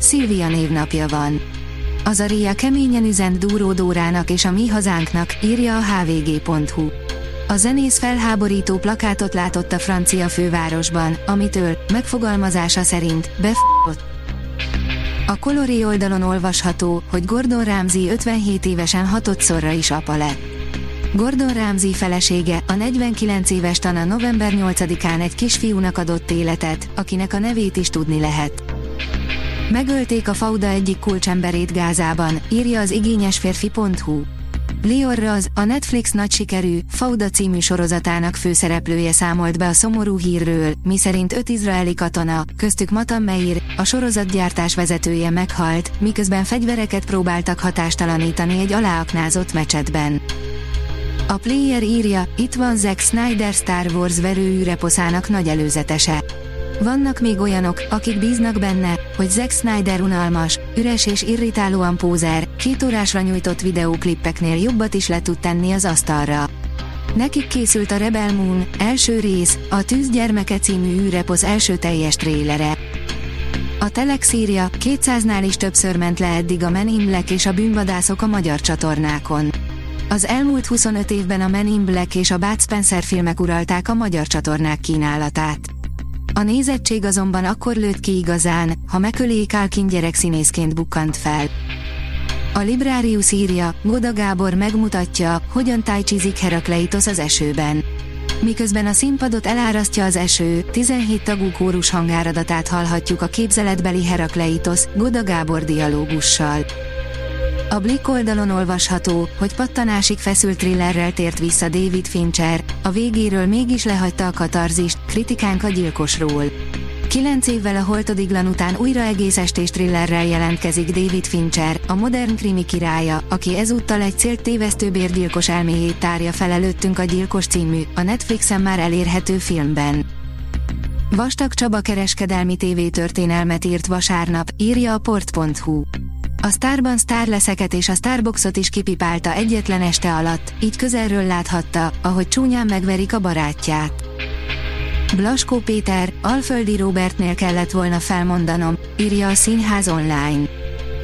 Szilvia névnapja van. Az Aria keményen üzent Dúró Dórának és a mi hazánknak, írja a hvg.hu. A zenész felháborító plakátot látott a francia fővárosban, amitől, megfogalmazása szerint, befogott. A Colori oldalon olvasható, hogy Gordon Ramsay 57 évesen hatodszorra is apa lett. Gordon Ramsay felesége, a 49 éves Tana november 8-án egy kisfiúnak adott életet, akinek a nevét is tudni lehet. Megölték a Fauda egyik kulcsemberét Gázában, írja az igényesférfi.hu. Lior Raz, a Netflix nagy sikerű, Fauda című sorozatának főszereplője számolt be a szomorú hírről, miszerint öt izraeli katona, köztük Matan Meir, a sorozatgyártás vezetője meghalt, miközben fegyvereket próbáltak hatástalanítani egy aláaknázott mecsetben. A player írja, itt van Zack Snyder Star Wars verőűreposzának nagy előzetese. Vannak még olyanok, akik bíznak benne, hogy Zack Snyder unalmas, üres és irritálóan pózer, két órásra nyújtott videóklippeknél jobbat is le tud tenni az asztalra. Nekik készült a Rebel Moon, első rész, a Tűz gyermeke című űreposz első teljes trélere. A Telex írja, 200-nál is többször ment le eddig a Men in Black és a bűnvadászok a magyar csatornákon. Az elmúlt 25 évben a Men in Black és a Bud Spencer filmek uralták a magyar csatornák kínálatát. A nézettség azonban akkor lőtt ki igazán, ha Mekölé Kálkin gyerekszínészként bukkant fel. A Librarius írja, Goda Gábor megmutatja, hogyan tájcsizik Herakleitos az esőben. Miközben a színpadot elárasztja az eső, 17 tagú kórus hangáradatát hallhatjuk a képzeletbeli Herakleitos, Goda Gábor dialógussal. A Blick oldalon olvasható, hogy pattanásig feszült thrillerrel tért vissza David Fincher, a végéről mégis lehagyta a katarzist, kritikánk a gyilkosról. Kilenc évvel a Holtodiglan után újra egész estés thrillerrel jelentkezik David Fincher, a modern krimi királya, aki ezúttal egy célt tévesztő bérgyilkos elméjét tárja fel előttünk a Gyilkos című, a Netflixen már elérhető filmben. Vastag Csaba kereskedelmi tévétörténelmet írt vasárnap, írja a port.hu. A Starban Starleszeket és a Starboxot is kipipálta egyetlen este alatt, így közelről láthatta, ahogy csúnyán megverik a barátját. Blaskó Péter, Alföldi Robertnél kellett volna felmondanom, írja a Színház online.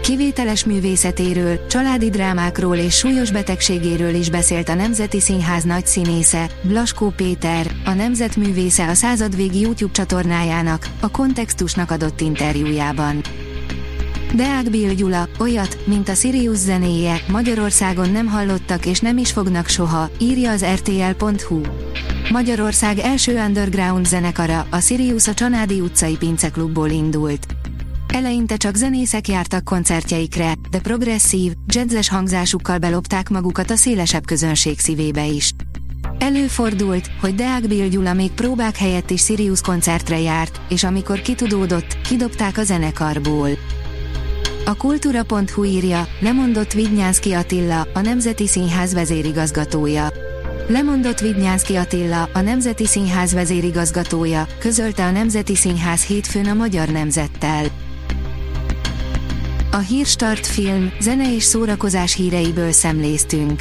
Kivételes művészetéről, családi drámákról és súlyos betegségéről is beszélt a Nemzeti Színház nagy színésze, Blaskó Péter, a Nemzetművésze a századvégi YouTube csatornájának, a kontextusnak adott interjújában. Deák Bill Gyula, olyat, mint a Sirius zenéje, Magyarországon nem hallottak és nem is fognak soha, írja az rtl.hu. Magyarország első underground zenekara, a Sirius a Csanádi utcai pinceklubból indult. Eleinte csak zenészek jártak koncertjeikre, de progresszív, jazzes hangzásukkal belopták magukat a szélesebb közönség szívébe is. Előfordult, hogy Deák Bill Gyula még próbák helyett is Sirius koncertre járt, és amikor kitudódott, kidobták a zenekarból. A kultúra.hu írja, lemondott Vidnyánszki Attila, a Nemzeti Színház vezérigazgatója. Lemondott Vidnyánszki Attila, a Nemzeti Színház vezérigazgatója, közölte a Nemzeti Színház hétfőn a Magyar Nemzettel. A Hírstart film, zene és szórakozás híreiből szemléztünk.